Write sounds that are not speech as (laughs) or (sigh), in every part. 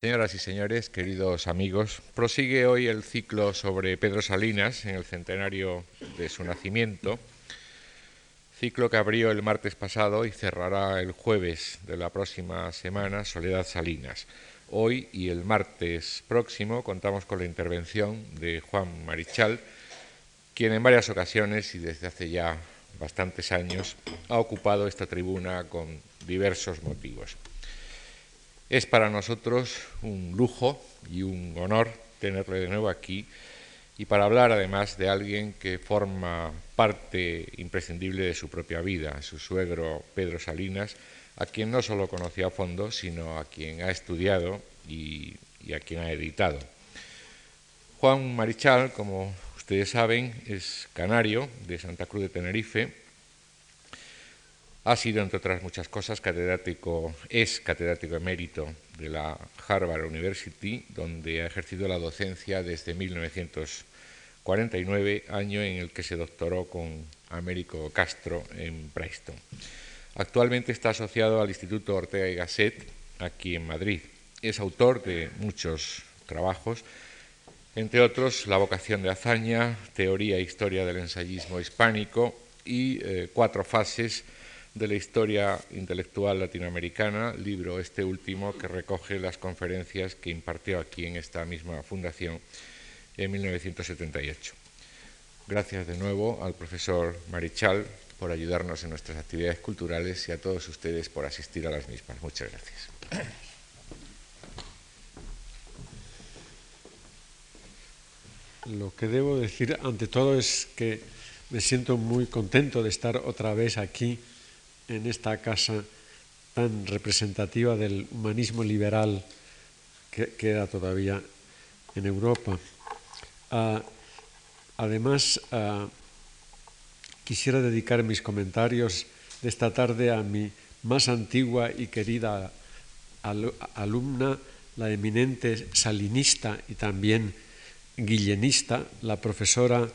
Señoras y señores, queridos amigos, prosigue hoy el ciclo sobre Pedro Salinas en el centenario de su nacimiento, ciclo que abrió el martes pasado y cerrará el jueves de la próxima semana Soledad Salinas. Hoy y el martes próximo contamos con la intervención de Juan Marichal, quien en varias ocasiones y desde hace ya bastantes años ha ocupado esta tribuna con diversos motivos. Es para nosotros un lujo y un honor tenerle de nuevo aquí y para hablar además de alguien que forma parte imprescindible de su propia vida, su suegro Pedro Salinas, a quien no solo conoció a fondo, sino a quien ha estudiado y, y a quien ha editado. Juan Marichal, como ustedes saben, es canario de Santa Cruz de Tenerife, ha sido, entre otras muchas cosas, catedrático, es catedrático emérito de la Harvard University, donde ha ejercido la docencia desde 1949, año en el que se doctoró con Américo Castro en Preston. Actualmente está asociado al Instituto Ortega y Gasset, aquí en Madrid. Es autor de muchos trabajos, entre otros La vocación de hazaña, Teoría e historia del ensayismo hispánico y eh, Cuatro fases de la historia intelectual latinoamericana, libro este último que recoge las conferencias que impartió aquí en esta misma fundación en 1978. Gracias de nuevo al profesor Marichal por ayudarnos en nuestras actividades culturales y a todos ustedes por asistir a las mismas. Muchas gracias. Lo que debo decir ante todo es que me siento muy contento de estar otra vez aquí en esta casa tan representativa del humanismo liberal que queda todavía en Europa. Uh, además, uh, quisiera dedicar mis comentarios de esta tarde a mi más antigua y querida al alumna, la eminente salinista y también guillenista, la profesora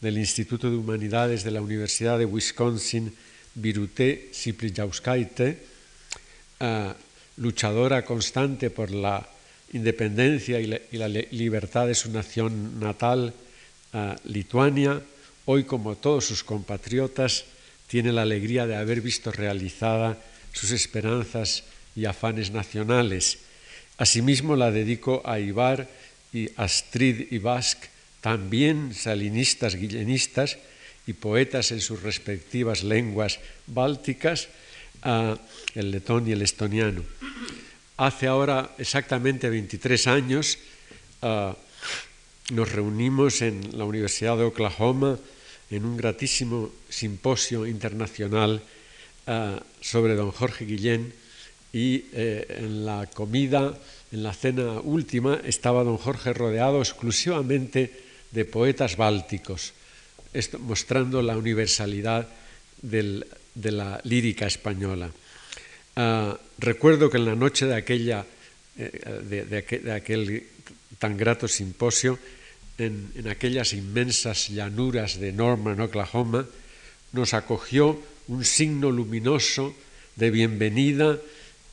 del Instituto de Humanidades de la Universidad de Wisconsin, Viruté Siprijauskaite, luchadora constante por la independencia y la, libertad de su nación natal, Lituania, hoy como todos sus compatriotas, tiene la alegría de haber visto realizada sus esperanzas y afanes nacionales. Asimismo la dedico a Ibar y Astrid Basque, también salinistas, guillenistas, y poetas en sus respectivas lenguas bálticas, el letón y el estoniano. Hace ahora exactamente 23 años uh, nos reunimos en la Universidad de Oklahoma en un gratísimo simposio internacional uh, sobre don Jorge Guillén y eh, en la comida, en la cena última, estaba don Jorge rodeado exclusivamente de poetas bálticos mostrando la universalidad de la lírica española. Uh, recuerdo que en la noche de, aquella, eh, de, aquel, tan grato simposio, en, aquellas inmensas llanuras de Norman, Oklahoma, nos acogió un signo luminoso de bienvenida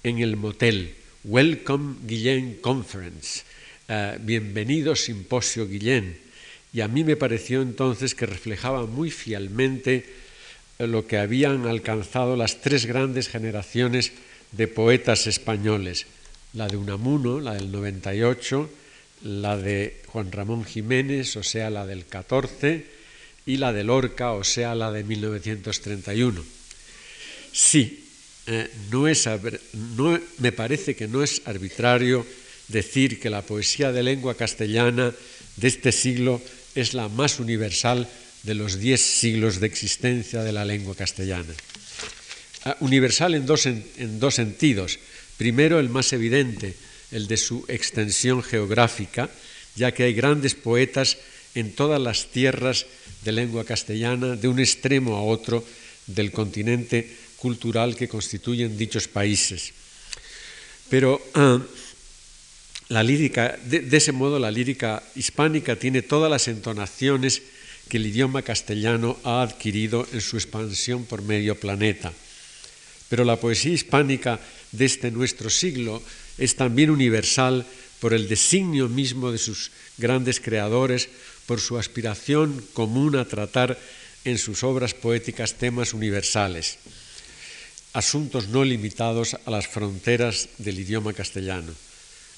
en el motel. Welcome Guillén Conference. Uh, bienvenido Simposio Guillén y a mí me pareció entonces que reflejaba muy fielmente lo que habían alcanzado las tres grandes generaciones de poetas españoles, la de Unamuno, la del 98, la de Juan Ramón Jiménez, o sea, la del 14, y la de Lorca, o sea, la de 1931. Sí, eh, no es, no, me parece que no es arbitrario decir que la poesía de lengua castellana de este siglo es la más universal de los diez siglos de existencia de la lengua castellana. Uh, universal en dos, en, dos sentidos. Primero, el más evidente, el de su extensión geográfica, ya que hay grandes poetas en todas las tierras de lengua castellana, de un extremo a otro del continente cultural que constituyen dichos países. Pero uh, de, de, ese modo la lírica hispánica tiene todas las entonaciones que el idioma castellano ha adquirido en su expansión por medio planeta. Pero la poesía hispánica de este nuestro siglo es también universal por el designio mismo de sus grandes creadores, por su aspiración común a tratar en sus obras poéticas temas universales, asuntos no limitados a las fronteras del idioma castellano.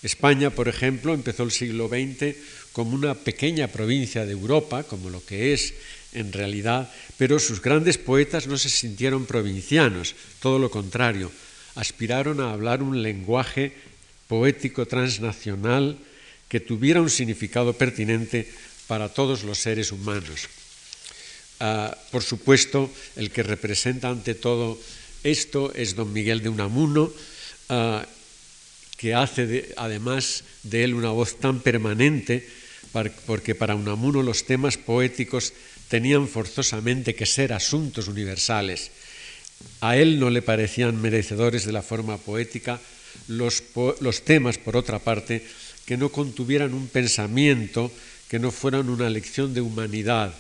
España, por ejemplo, empezó el siglo XX como una pequeña provincia de Europa, como lo que es en realidad, pero sus grandes poetas no se sintieron provincianos, todo lo contrario, aspiraron a hablar un lenguaje poético transnacional que tuviera un significado pertinente para todos los seres humanos. Ah, por supuesto, el que representa ante todo esto es don Miguel de Unamuno, ah, que hace además de él una voz tan permanente, porque para Unamuno los temas poéticos tenían forzosamente que ser asuntos universales. A él no le parecían merecedores de la forma poética los, los temas, por otra parte, que no contuvieran un pensamiento, que no fueran una lección de humanidad.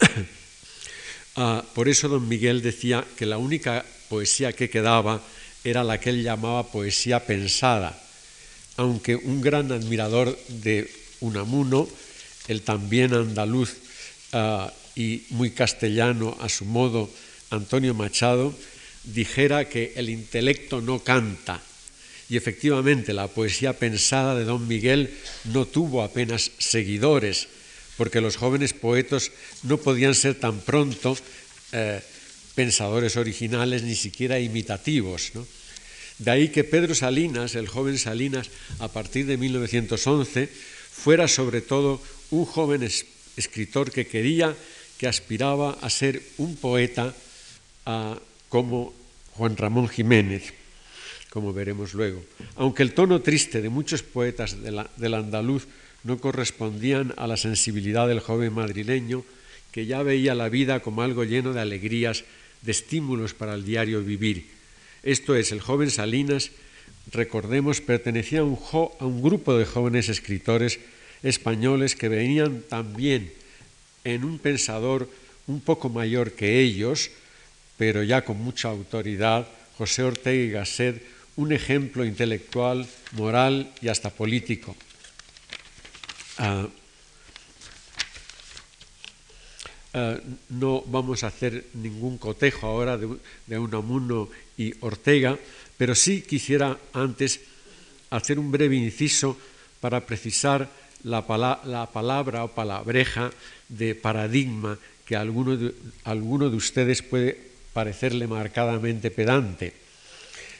(coughs) ah, por eso don Miguel decía que la única poesía que quedaba era la que él llamaba poesía pensada, aunque un gran admirador de Unamuno el también andaluz ah, y muy castellano a su modo, Antonio Machado, dijera que el intelecto no canta. Y efectivamente la poesía pensada de don Miguel no tuvo apenas seguidores, porque los jóvenes poetas no podían ser tan pronto eh, pensadores originales ni siquiera imitativos. De ahí que Pedro Salinas, el joven Salinas, a partir de 1911, fuera sobre todo un joven escritor que quería, que aspiraba a ser un poeta como Juan Ramón Jiménez, como veremos luego. Aunque el tono triste de muchos poetas del andaluz no correspondían a la sensibilidad del joven madrileño, que ya veía la vida como algo lleno de alegrías, de estímulos para el diario vivir. Esto es, el joven Salinas, recordemos, pertenecía a un grupo de jóvenes escritores españoles que venían también en un pensador un poco mayor que ellos, pero ya con mucha autoridad, José Ortega y Gasset, un ejemplo intelectual, moral y hasta político. Ah, ah, no vamos a hacer ningún cotejo ahora de, Unamuno y Ortega, pero sí quisiera antes hacer un breve inciso para precisar la, palabra o palabreja de paradigma que a alguno de, ustedes puede parecerle marcadamente pedante.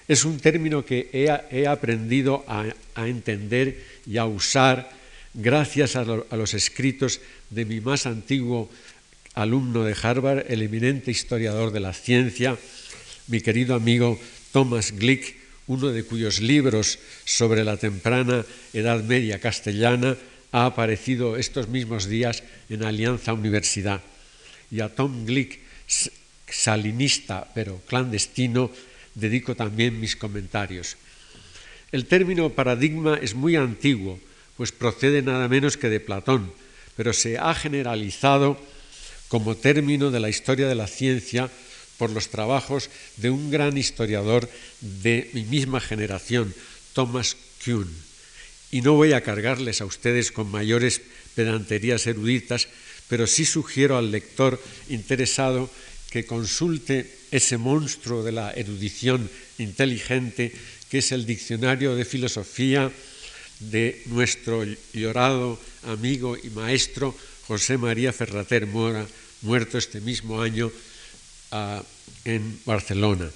Es un término que he, aprendido a, entender y a usar gracias a, los escritos de mi más antiguo alumno de Harvard, el eminente historiador de la ciencia, mi querido amigo Thomas Glick, uno de cuyos libros sobre la temprana Edad Media castellana ha aparecido estos mismos días en Alianza Universidad. Y a Tom Glick, salinista pero clandestino, dedico también mis comentarios. El término paradigma es muy antiguo, pues procede nada menos que de Platón, pero se ha generalizado como término de la historia de la ciencia por los trabajos de un gran historiador de mi misma generación, Thomas Kuhn. Y no voy a cargarles a ustedes con mayores pedanterías eruditas, pero sí sugiero al lector interesado que consulte ese monstruo de la erudición inteligente que es el diccionario de filosofía de nuestro llorado amigo y maestro José María Ferrater Mora, muerto este mismo año en Barcelona.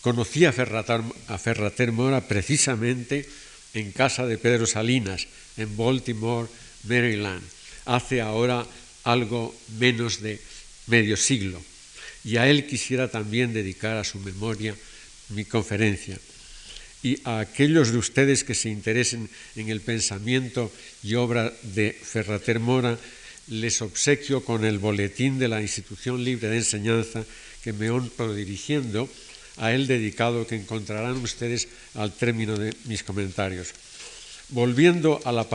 Conocí a Ferrater, Mora precisamente en casa de Pedro Salinas, en Baltimore, Maryland, hace ahora algo menos de medio siglo. Y a él quisiera también dedicar a su memoria mi conferencia. Y a aquellos de ustedes que se interesen en el pensamiento y obra de Ferrater Mora, les obsequio con el boletín de la Institución Libre de Enseñanza que me honro dirigiendo, a él dedicado que encontrarán ustedes al término de mis comentarios. Volviendo a la,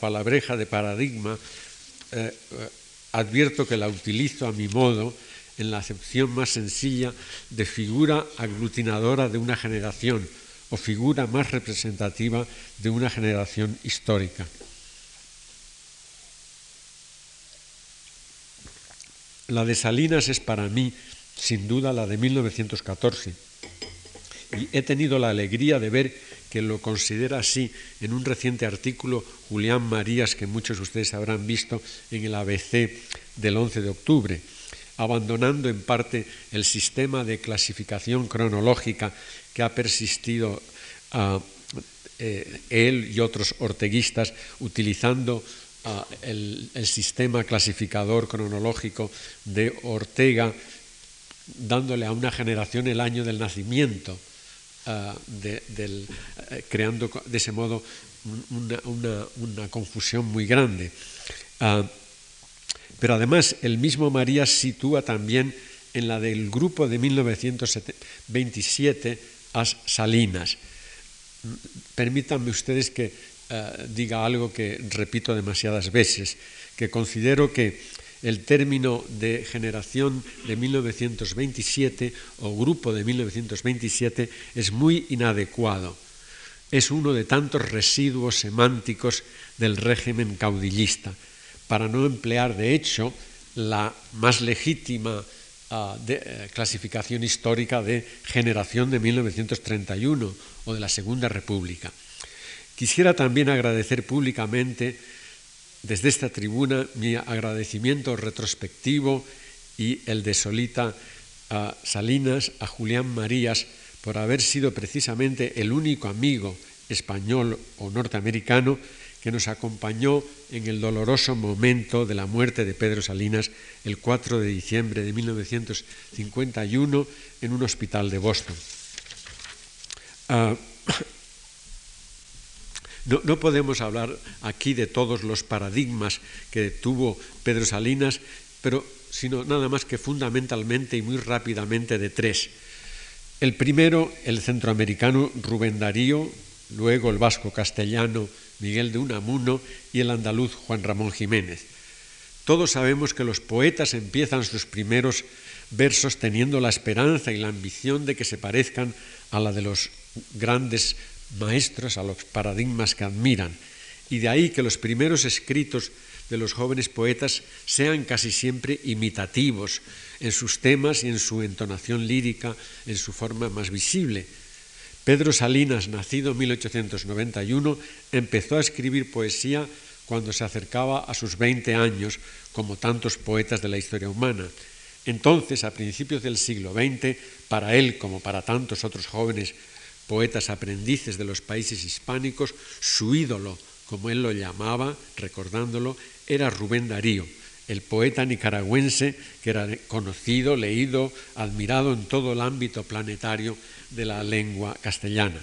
palabreja de paradigma, eh, eh, advierto que la utilizo a mi modo en la acepción más sencilla de figura aglutinadora de una generación, o figura más representativa de una generación histórica. La de Salinas es para mí, sin duda, la de 1914. Y he tenido la alegría de ver que lo considera así en un reciente artículo Julián Marías, que muchos de ustedes habrán visto en el ABC del 11 de octubre, abandonando en parte el sistema de clasificación cronológica que ha persistido a eh, él y otros orteguistas utilizando el, sistema clasificador cronológico de Ortega, dándole a una generación el año del nacimiento, eh, creando de ese modo una, confusión muy grande. Ah, pero además el mismo María sitúa también en la del grupo de 1927 a Salinas. Permítanme ustedes que eh, diga algo que repito demasiadas veces, que considero que el término de generación de 1927 o grupo de 1927 es muy inadecuado. Es uno de tantos residuos semánticos del régimen caudillista, para no emplear de hecho la más legítima ah, eh, clasificación histórica de generación de 1931 o de la Segunda República. Quisiera también agradecer públicamente desde esta tribuna mi agradecimiento retrospectivo y el de Solita a Salinas, a Julián Marías, por haber sido precisamente el único amigo español o norteamericano que nos acompañó en el doloroso momento de la muerte de Pedro Salinas el 4 de diciembre de 1951 en un hospital de Boston. Ah, no, podemos hablar aquí de todos los paradigmas que tuvo Pedro Salinas, pero sino nada más que fundamentalmente y muy rápidamente de tres. El primero, el centroamericano Rubén Darío, luego el vasco castellano Miguel de Unamuno y el andaluz Juan Ramón Jiménez. Todos sabemos que los poetas empiezan sus primeros versos teniendo la esperanza y la ambición de que se parezcan a la de los grandes maestros, a los paradigmas que admiran. Y de ahí que los primeros escritos de los jóvenes poetas sean casi siempre imitativos en sus temas y en su entonación lírica, en su forma más visible. Pedro Salinas, nacido en 1891, empezó a escribir poesía cuando se acercaba a sus 20 años, como tantos poetas de la historia humana. Entonces, a principios del siglo XX, para él como para tantos otros jóvenes poetas aprendices de los países hispánicos, su ídolo, como él lo llamaba, recordándolo, era Rubén Darío, el poeta nicaragüense que era conocido, leído, admirado en todo el ámbito planetario de la lengua castellana.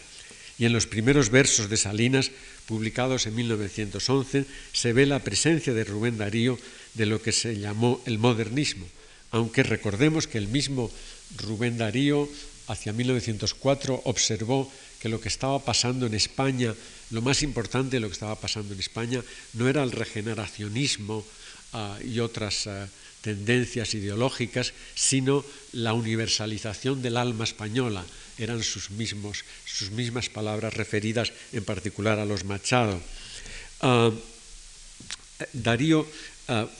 Y en los primeros versos de Salinas, publicados en 1911, se ve la presencia de Rubén Darío de lo que se llamó el modernismo, aunque recordemos que el mismo Rubén Darío hacia 1904 observó que lo que estaba pasando en España, lo más importante de lo que estaba pasando en España, no era el regeneracionismo ah, y otras ah, tendencias ideológicas, sino la universalización del alma española. Eran sus, mismos, sus mismas palabras referidas en particular a los Machado. Ah, Darío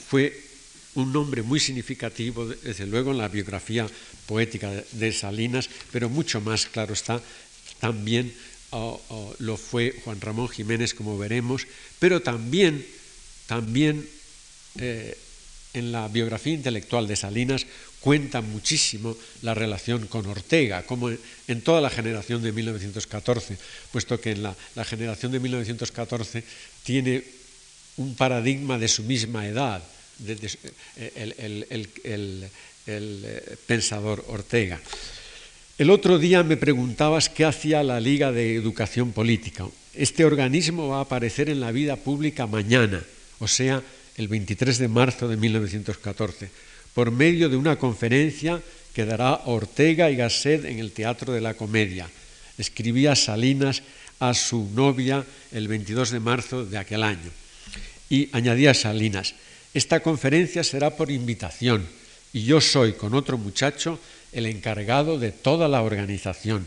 fue un nombre muy significativo, desde luego, en la biografía poética de Salinas, pero mucho más, claro está, también lo fue Juan Ramón Jiménez, como veremos, pero también, también eh, en la biografía intelectual de Salinas cuenta muchísimo la relación con Ortega, como en toda la generación de 1914, puesto que en la, la generación de 1914 tiene un paradigma de su misma edad, el, eh, pensador Ortega. El otro día me preguntabas qué hacía la Liga de Educación Política. Este organismo va a aparecer en la vida pública mañana, o sea, el 23 de marzo de 1914, por medio de una conferencia que dará Ortega y Gasset en el Teatro de la Comedia. Escribía Salinas a su novia el 22 de marzo de aquel año. Y añadía Salinas, esta conferencia será por invitación y yo soy con otro muchacho el encargado de toda la organización.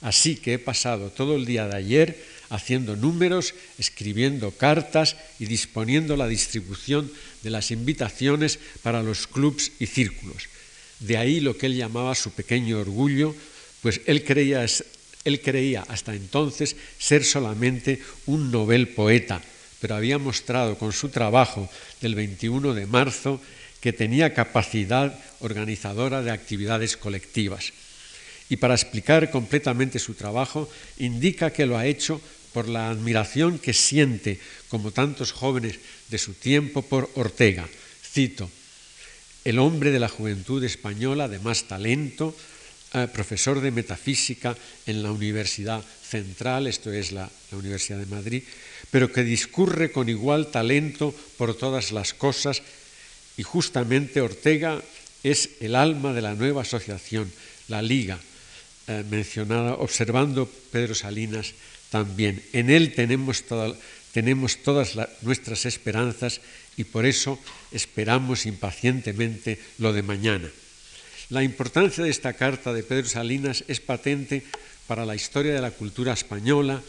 Así que he pasado todo el día de ayer haciendo números, escribiendo cartas y disponiendo la distribución de las invitaciones para los clubs y círculos. De ahí lo que él llamaba su pequeño orgullo, pues él creía, él creía hasta entonces ser solamente un novel poeta, pero había mostrado con su trabajo del 21 de marzo que tenía capacidad organizadora de actividades colectivas. Y para explicar completamente su trabajo, indica que lo ha hecho por la admiración que siente, como tantos jóvenes de su tiempo, por Ortega. Cito, el hombre de la juventud española de más talento, eh, profesor de metafísica en la Universidad Central, esto es la, la Universidad de Madrid, pero que discurre con igual talento por todas las cosas y justamente Ortega es el alma de la nueva asociación, la Liga, eh, mencionada, observando Pedro Salinas también. En él tenemos, tenemos todas nuestras esperanzas y por eso esperamos impacientemente lo de mañana. La importancia de esta carta de Pedro Salinas es patente para la historia de la cultura española,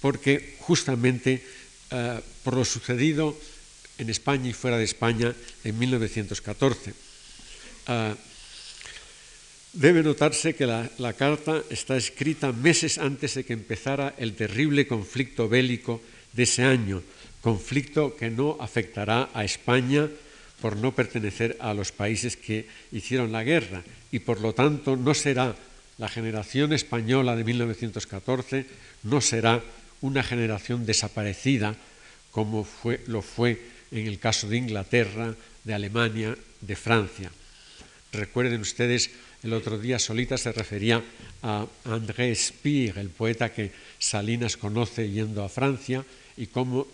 porque justamente ah, por lo sucedido en España y fuera de España en 1914. Debe notarse que la, carta está escrita meses antes de que empezara el terrible conflicto bélico de ese año, conflicto que no afectará a España por no pertenecer a los países que hicieron la guerra y por lo tanto no será la generación española de 1914, no será una generación desaparecida como lo fue en el caso de Inglaterra, de Alemania, de Francia. Recuerden ustedes el otro día Solita se refería a André Spire, el poeta que Salinas conoce yendo a Francia, y cómo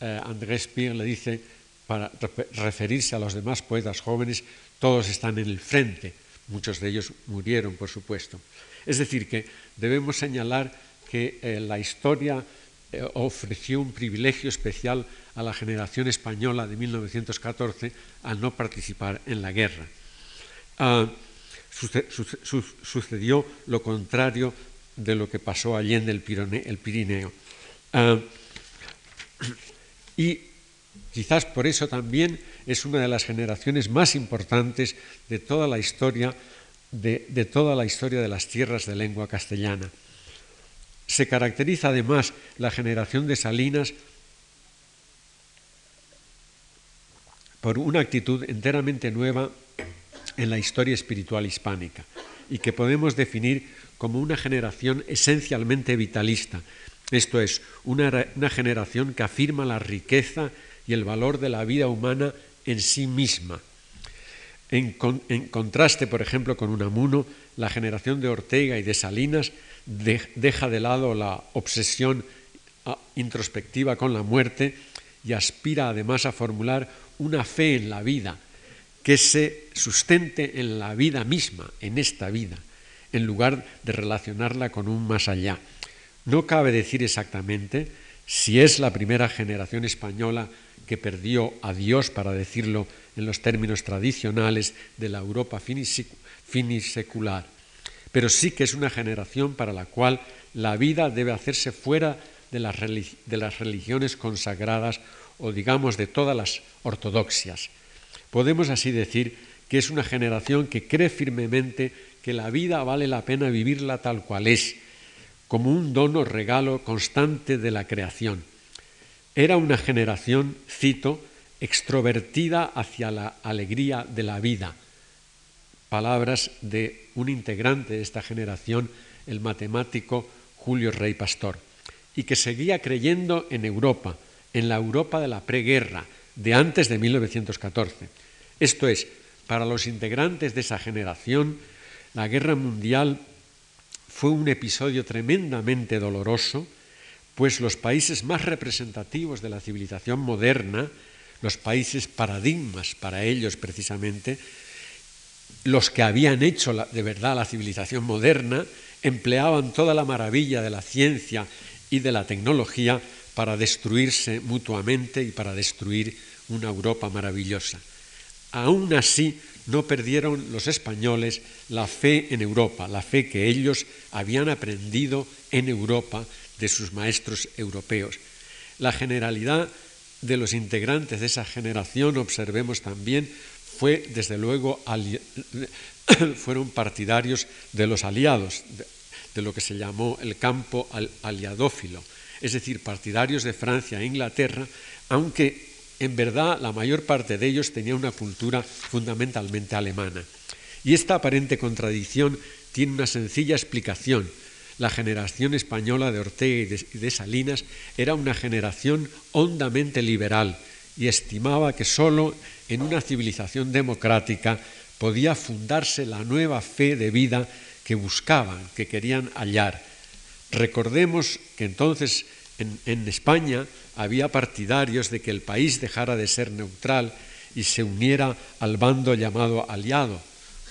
eh, André Spire le dice, para referirse a los demás poetas jóvenes, todos están en el frente, muchos de ellos murieron, por supuesto. Es decir, que debemos señalar que eh, la historia eh, ofreció un privilegio especial a la generación española de 1914 al no participar en la guerra. Ah, sucedió lo contrario de lo que pasó allí en el Pirineo. Ah, y quizás por eso también es una de las generaciones más importantes de toda la historia de, de toda la historia de las tierras de lengua castellana. Se caracteriza además la generación de Salinas por una actitud enteramente nueva en la historia espiritual hispánica y que podemos definir como una generación esencialmente vitalista, esto es, una, generación que afirma la riqueza y el valor de la vida humana en sí misma. En, contraste, por ejemplo, con Unamuno, la generación de Ortega y de Salinas deja de lado la obsesión ah, introspectiva con la muerte y aspira además a formular una fe en la vida, que se sustente en la vida misma, en esta vida, en lugar de relacionarla con un más allá. No cabe decir exactamente si es la primera generación española que perdió a Dios, para decirlo en los términos tradicionales de la Europa finisecular, pero sí que es una generación para la cual la vida debe hacerse fuera de las, religiones consagradas o digamos de todas las ortodoxias Podemos así decir que es una generación que cree firmemente que la vida vale la pena vivirla tal cual es, como un dono regalo constante de la creación. Era una generación, cito, extrovertida hacia la alegría de la vida. Palabras de un integrante de esta generación, el matemático Julio Rey Pastor, y que seguía creyendo en Europa, en la Europa de la preguerra, de antes de 1914. Esto es, para los integrantes de esa generación, la guerra mundial fue un episodio tremendamente doloroso, pues los países más representativos de la civilización moderna, los países paradigmas para ellos precisamente, los que habían hecho de verdad la civilización moderna, empleaban toda la maravilla de la ciencia y de la tecnología para destruirse mutuamente y para destruir una Europa maravillosa. Aún así, no perdieron los españoles la fe en Europa, la fe que ellos habían aprendido en Europa de sus maestros europeos. La generalidad de los integrantes de esa generación, observemos también, fue desde luego (coughs) fueron partidarios de los aliados, de, lo que se llamó el campo aliadófilo, es decir, partidarios de Francia e Inglaterra, aunque en verdad la mayor parte de ellos tenía una cultura fundamentalmente alemana. Y esta aparente contradicción tiene una sencilla explicación. La generación española de Ortega y de, Salinas era una generación hondamente liberal y estimaba que sólo en una civilización democrática podía fundarse la nueva fe de vida que buscaban, que querían hallar. Recordemos que entonces en, España había partidarios de que el país dejara de ser neutral y se uniera al bando llamado aliado.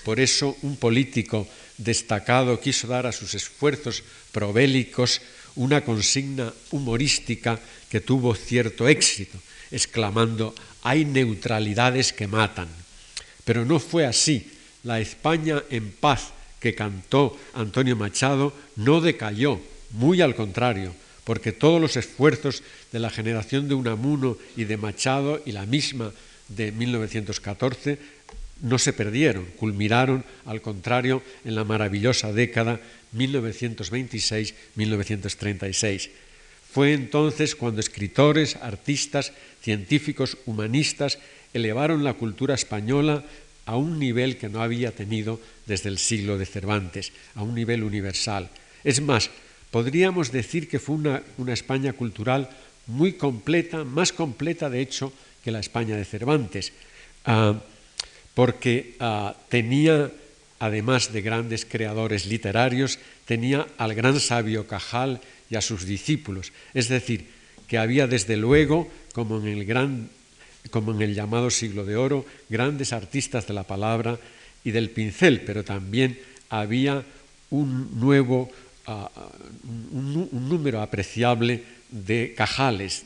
Por eso un político destacado quiso dar a sus esfuerzos probélicos una consigna humorística que tuvo cierto éxito, exclamando, hay neutralidades que matan. Pero no fue así. La España en paz que cantó Antonio Machado no decayó, muy al contrario, porque todos los esfuerzos de la generación de Unamuno y de Machado y la misma de 1914 no se perdieron, culminaron al contrario en la maravillosa década 1926-1936. Fue entonces cuando escritores, artistas, científicos, humanistas elevaron la cultura española a un nivel que no había tenido desde el siglo de Cervantes, a un nivel universal. Es más, podríamos decir que fue una, España cultural muy completa, más completa de hecho que la España de Cervantes, ah, porque ah, tenía, además de grandes creadores literarios, tenía al gran sabio Cajal y a sus discípulos. Es decir, que había desde luego, como en el gran como en el llamado siglo de oro, grandes artistas de la palabra y del pincel, pero también había un nuevo, ah, ah, un, número apreciable de cajales,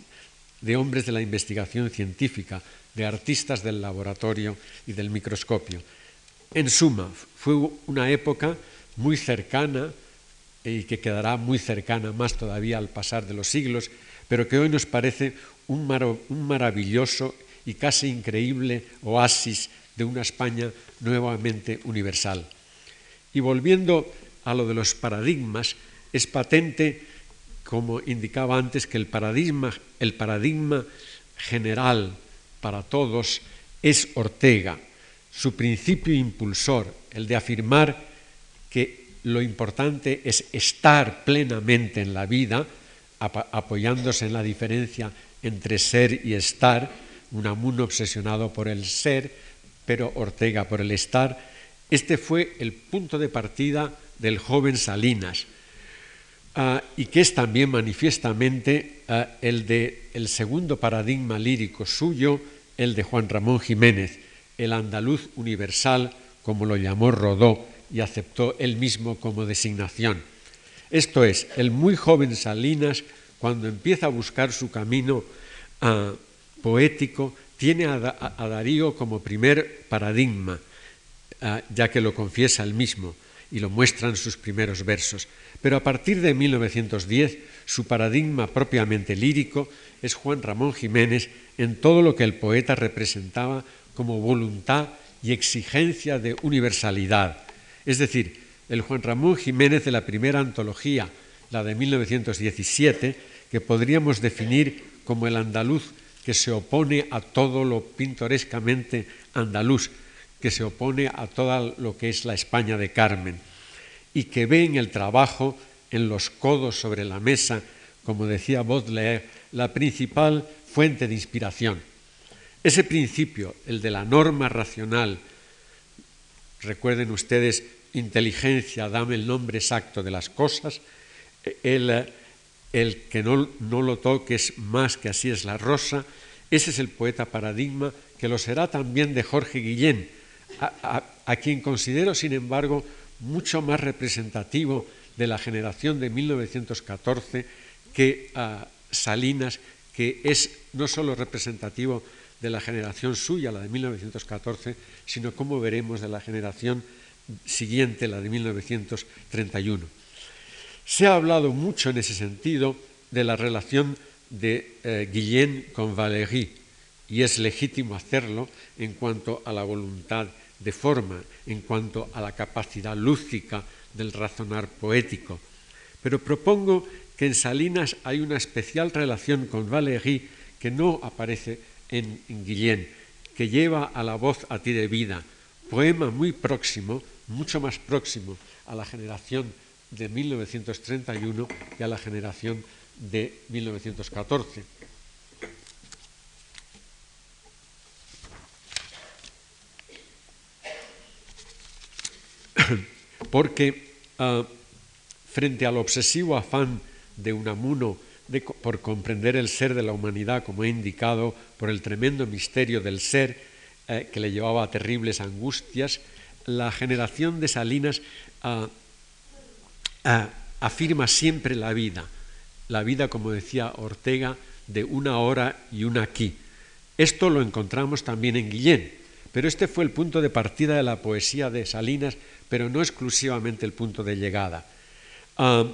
de hombres de la investigación científica, de artistas del laboratorio y del microscopio. En suma, fue una época muy cercana y que quedará muy cercana más todavía al pasar de los siglos, pero que hoy nos parece un, maravilloso y casi increíble oasis de una España nuevamente universal. Y volviendo a lo de los paradigmas, es patente, como indicaba antes, que el paradigma, el paradigma general para todos es Ortega. Su principio impulsor, el de afirmar que lo importante es estar plenamente en la vida, apoyándose en la diferencia entre ser y estar, Unamuno obsesionado por el ser, pero Ortega por el estar. Este fue el punto de partida del joven Salinas, ah, y que es también manifiestamente ah, el de el segundo paradigma lírico suyo, el de Juan Ramón Jiménez, el andaluz universal, como lo llamó Rodó y aceptó él mismo como designación. Esto es, el muy joven Salinas, cuando empieza a buscar su camino ah, poético tiene a, Darío como primer paradigma, ah, ya que lo confiesa él mismo y lo muestran sus primeros versos. Pero a partir de 1910, su paradigma propiamente lírico es Juan Ramón Jiménez en todo lo que el poeta representaba como voluntad y exigencia de universalidad. Es decir, el Juan Ramón Jiménez de la primera antología, la de 1917, que podríamos definir como el andaluz que se opone a todo lo pintorescamente andaluz, que se opone a todo lo que es la España de Carmen, y que ve en el trabajo, en los codos sobre la mesa, como decía Baudelaire, la principal fuente de inspiración. Ese principio, el de la norma racional, recuerden ustedes, inteligencia, dame el nombre exacto de las cosas, el el que no, lo toques más que así es la rosa, ese es el poeta paradigma que lo será también de Jorge Guillén, a, quien considero, sin embargo, mucho más representativo de la generación de 1914 que a Salinas, que es no solo representativo de la generación suya, la de 1914, sino cómo veremos de la generación siguiente, la de 1931. Se ha hablado mucho en ese sentido de la relación de eh, Guillén con Valéry, y es legítimo hacerlo en cuanto a la voluntad de forma, en cuanto a la capacidad lúcica del razonar poético. Pero propongo que en Salinas hay una especial relación con Valéry que no aparece en, Guillén, que lleva a la voz a ti de vida, poema muy próximo, mucho más próximo a la generación de 1931 y a la generación de 1914. (coughs) Porque uh, frente al obsesivo afán de Unamuno de, por comprender el ser de la humanidad, como he indicado, por el tremendo misterio del ser eh, que le llevaba a terribles angustias, la generación de Salinas uh, afirma siempre la vida, la vida, como decía Ortega, de una hora y una aquí. Esto lo encontramos también en Guillén, pero este fue el punto de partida de la poesía de Salinas, pero no exclusivamente el punto de llegada. Uh,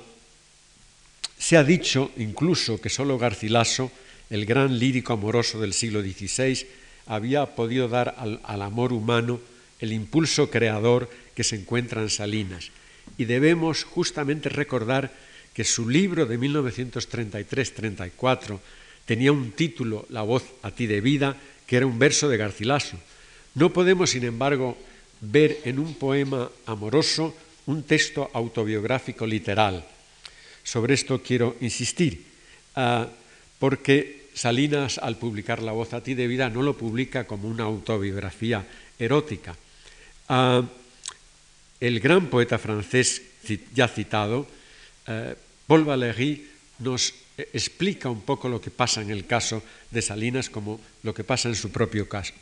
se ha dicho incluso que solo Garcilaso, el gran lírico amoroso del siglo XVI, había podido dar al amor humano el impulso creador que se encuentra en Salinas. Y debemos justamente recordar que su libro de 1933-34 tenía un título, La voz a ti de vida, que era un verso de Garcilaso. No podemos, sin embargo, ver en un poema amoroso un texto autobiográfico literal. Sobre esto quiero insistir, uh, porque Salinas, al publicar La voz a ti de vida, no lo publica como una autobiografía erótica. Uh, el gran poeta francés ya citado, uh, Paul Valéry, nos explica un poco lo que pasa en el caso de Salinas como lo que pasa en su propio caso.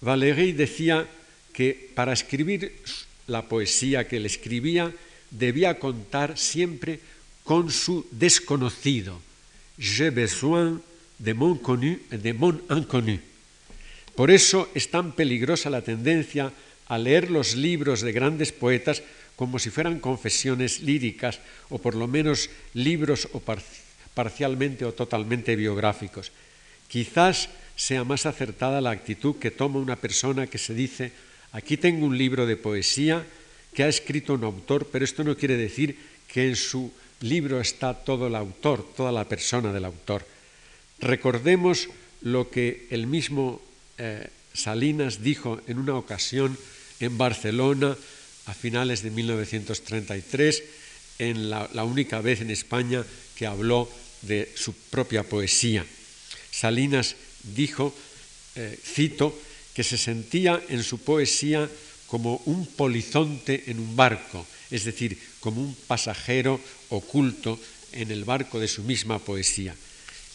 Valéry decía que para escribir la poesía que él escribía debía contar siempre con su desconocido. J'ai besoin de mon de mon inconnu. Por eso es tan peligrosa la tendencia a leer los libros de grandes poetas como si fueran confesiones líricas o por lo menos libros o parcialmente o totalmente biográficos. Quizás sea más acertada la actitud que toma una persona que se dice Aquí tengo un libro de poesía que ha escrito un autor, pero esto no quiere decir que en su libro está todo el autor, toda la persona del autor. Recordemos lo que el mismo eh, Salinas dijo en una ocasión en Barcelona a finales de 1933, en la, única vez en España que habló de su propia poesía. Salinas dijo, eh, cito, que se sentía en su poesía como un polizonte en un barco, es decir, como un pasajero oculto en el barco de su misma poesía.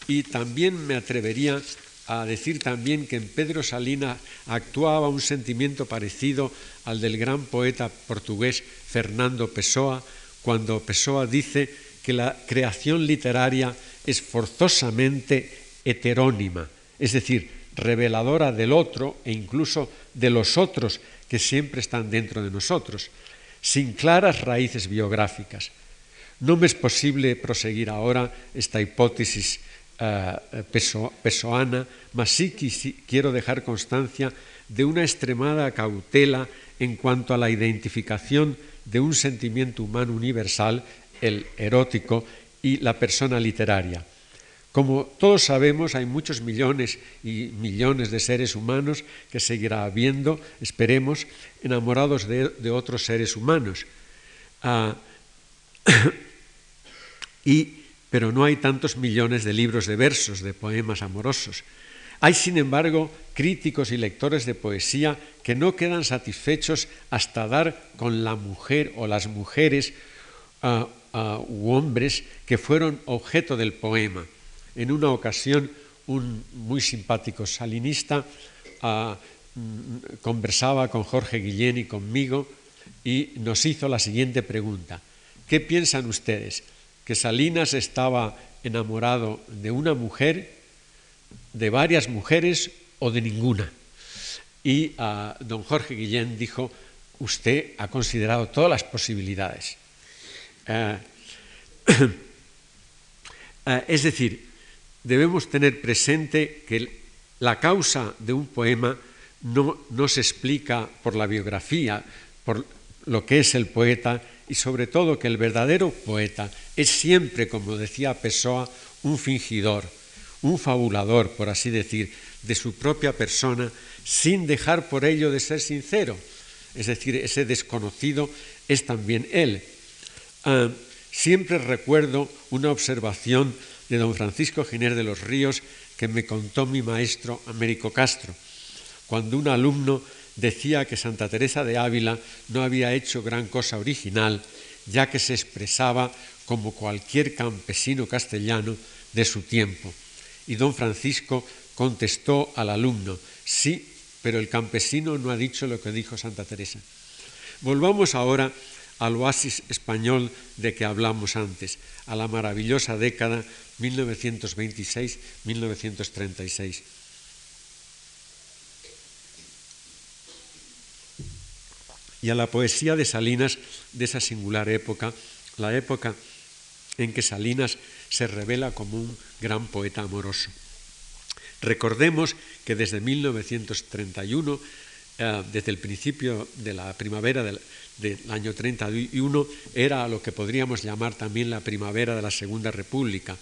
Y también me atrevería a decir también que en Pedro Salina actuaba un sentimiento parecido al del gran poeta portugués Fernando Pessoa, cuando Pessoa dice que la creación literaria es forzosamente heterónima, es decir, reveladora del otro e incluso de los otros que siempre están dentro de nosotros, sin claras raíces biográficas. No me es posible proseguir ahora esta hipótesis peso, pesoana, mas sí quiero dejar constancia de una extremada cautela en cuanto a la identificación de un sentimiento humano universal, el erótico, y la persona literaria. Como todos sabemos, hay muchos millones y millones de seres humanos que seguirá habiendo, esperemos, enamorados de, de otros seres humanos. Ah, (coughs) y, pero no hay tantos millones de libros de versos, de poemas amorosos. Hay, sin embargo, críticos y lectores de poesía que no quedan satisfechos hasta dar con la mujer o las mujeres uh, u hombres que fueron objeto del poema. En una ocasión, un muy simpático salinista uh, conversaba con Jorge Guillén y conmigo y nos hizo la siguiente pregunta. ¿Qué piensan ustedes? ¿Que Salinas estaba enamorado de una mujer, de varias mujeres o de ninguna. Y don Jorge Guillén dijo, usted ha considerado todas las posibilidades. Eh, (coughs) eh, es decir, debemos tener presente que la causa de un poema no, no se explica por la biografía, por lo que es el poeta y sobre todo que el verdadero poeta es siempre, como decía Pessoa, un fingidor, un fabulador, por así decir, de su propia persona, sin dejar por ello de ser sincero. Es decir, ese desconocido es también él. Ah, siempre recuerdo una observación de don Francisco Giner de los Ríos que me contó mi maestro Américo Castro, cuando un alumno decía que Santa Teresa de Ávila no había hecho gran cosa original, ya que se expresaba como cualquier campesino castellano de su tiempo. Y don Francisco contestó al alumno, sí, pero el campesino no ha dicho lo que dijo Santa Teresa. Volvamos ahora al oasis español de que hablamos antes, a la maravillosa década 1926-1936. Y a la poesía de Salinas de esa singular época, la época en que Salinas se revela como un gran poeta amoroso. Recordemos que desde 1931, eh, desde el principio de la primavera del, año 31, era lo que podríamos llamar también la primavera de la Segunda República,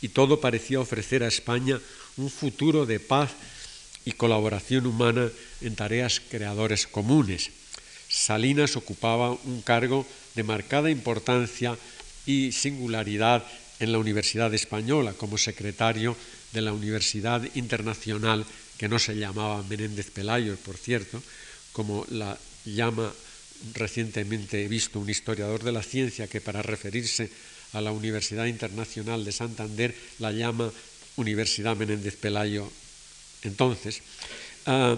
y todo parecía ofrecer a España un futuro de paz y colaboración humana en tareas creadores comunes. Salinas ocupaba un cargo de marcada importancia y singularidad en la Universidad Española como secretario de la Universidad Internacional, que no se llamaba Menéndez Pelayo, por cierto, como la llama recientemente he visto un historiador de la ciencia que para referirse a la Universidad Internacional de Santander la llama Universidad Menéndez Pelayo entonces. Ah,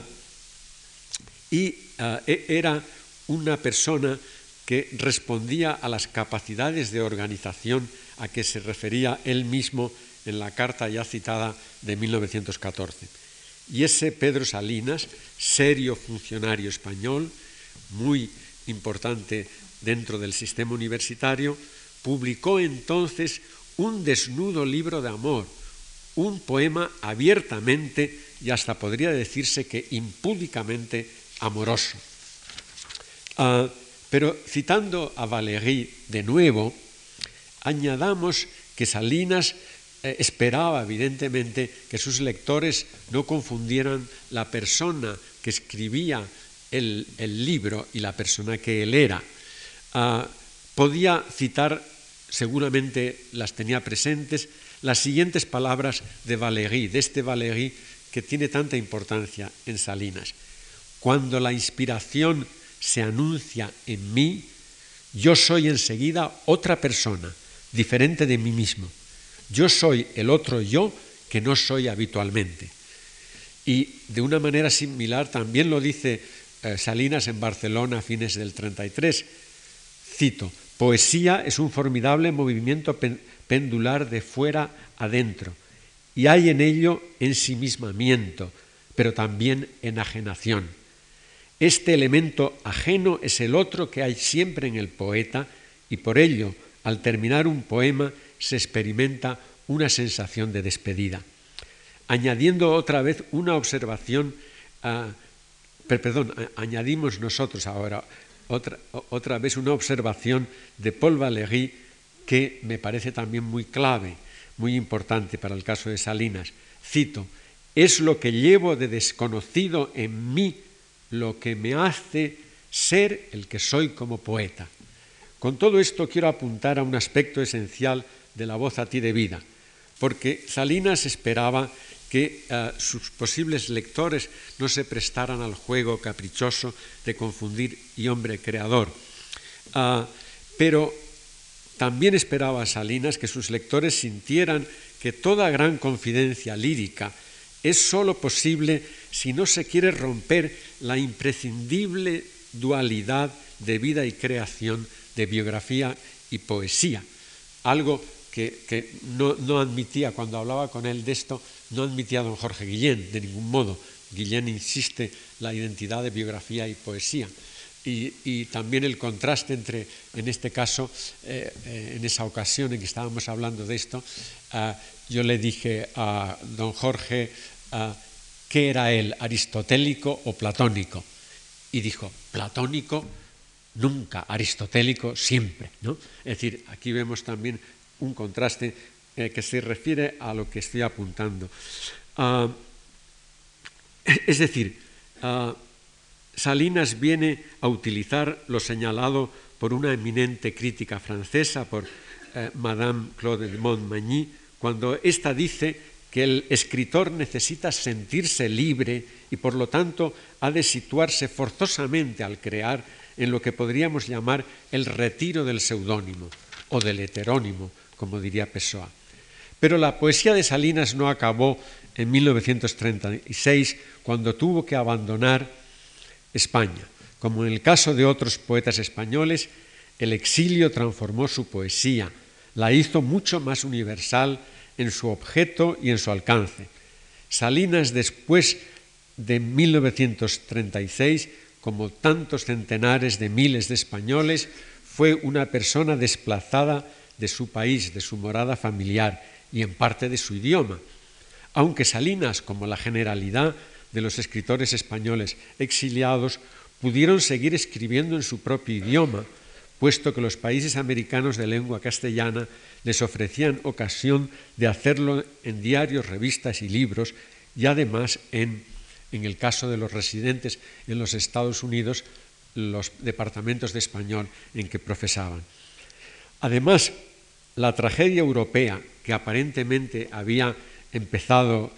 y ah, e, era una persona que respondía a las capacidades de organización a que se refería él mismo en la carta ya citada de 1914. Y ese Pedro Salinas, serio funcionario español, muy importante dentro del sistema universitario, publicó entonces un desnudo libro de amor, un poema abiertamente y hasta podría decirse que impúdicamente amoroso. Ah, pero citando a Valéry de nuevo, añadamos que Salinas eh, esperaba evidentemente que sus lectores no confundieran la persona que escribía el, libro y la persona que él era. Ah, podía citar, seguramente las tenía presentes, las siguientes palabras de Valéry, de este Valéry que tiene tanta importancia en Salinas. Cuando la inspiración se anuncia en mí, yo soy enseguida otra persona, diferente de mí mismo yo soy el otro yo que no soy habitualmente. Y de una manera similar también lo dice eh, Salinas en Barcelona a fines del 33. Cito, poesía es un formidable movimiento pendular de fuera adentro y hay en ello ensimismamiento, pero también enajenación. Este elemento ajeno es el otro que hay siempre en el poeta y por ello, al terminar un poema, se experimenta una sensación de despedida. Añadiendo otra vez una observación, perdón, añadimos nosotros ahora otra, otra vez una observación de Paul Valéry que me parece también muy clave, muy importante para el caso de Salinas. Cito, es lo que llevo de desconocido en mí lo que me hace ser el que soy como poeta. Con todo esto quiero apuntar a un aspecto esencial de la voz a ti de vida, porque Salinas esperaba que eh, sus posibles lectores no se prestaran al juego caprichoso de confundir y hombre creador. Ah, pero también esperaba Salinas que sus lectores sintieran que toda gran confidencia lírica es sólo posible si no se quiere romper la imprescindible dualidad de vida y creación, de biografía y poesía, algo que, no, admitía cuando hablaba con él de esto, no admitía don Jorge Guillén de ningún modo. Guillén insiste la identidad de biografía y poesía. Y, también el contraste entre, en este caso, eh, eh, en esa ocasión en que estábamos hablando de esto, ah, yo le dije a don Jorge ah, qué era él, aristotélico o platónico. Y dijo, platónico nunca, aristotélico siempre. ¿no? Es decir, aquí vemos también un contraste eh, que se refiere a lo que estoy apuntando. Ah, es decir, Salinas viene a utilizar lo señalado por una eminente crítica francesa, por eh, Madame Claude de Montmagny, cuando ésta dice que el escritor necesita sentirse libre y por lo tanto ha de situarse forzosamente al crear en lo que podríamos llamar el retiro del seudónimo o del heterónimo, como diría Pessoa. Pero la poesía de Salinas no acabó en 1936, cuando tuvo que abandonar España. Como en el caso de otros poetas españoles, el exilio transformó su poesía, la hizo mucho más universal en su objeto y en su alcance. Salinas, después de 1936, como tantos centenares de miles de españoles, fue una persona desplazada de su país, de su morada familiar y en parte de su idioma. Aunque Salinas, como la generalidad de los escritores españoles exiliados pudieron seguir escribiendo en su propio idioma, puesto que los países americanos de lengua castellana les ofrecían ocasión de hacerlo en diarios, revistas y libros, y además en, en el caso de los residentes en los Estados Unidos, los departamentos de español en que profesaban. Además, la tragedia europea que aparentemente había empezado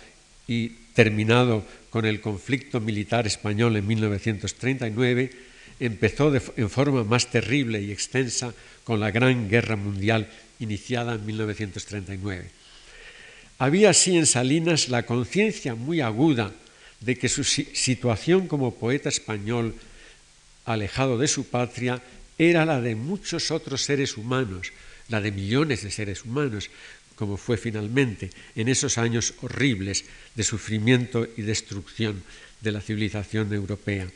y terminado con el conflicto militar español en 1939, empezó en forma más terrible y extensa con la Gran Guerra Mundial iniciada en 1939. Había así en Salinas la conciencia muy aguda de que su situación como poeta español alejado de su patria era la de muchos otros seres humanos, la de millones de seres humanos, como fue finalmente en esos años horribles de sufrimiento y destrucción de la civilización europea.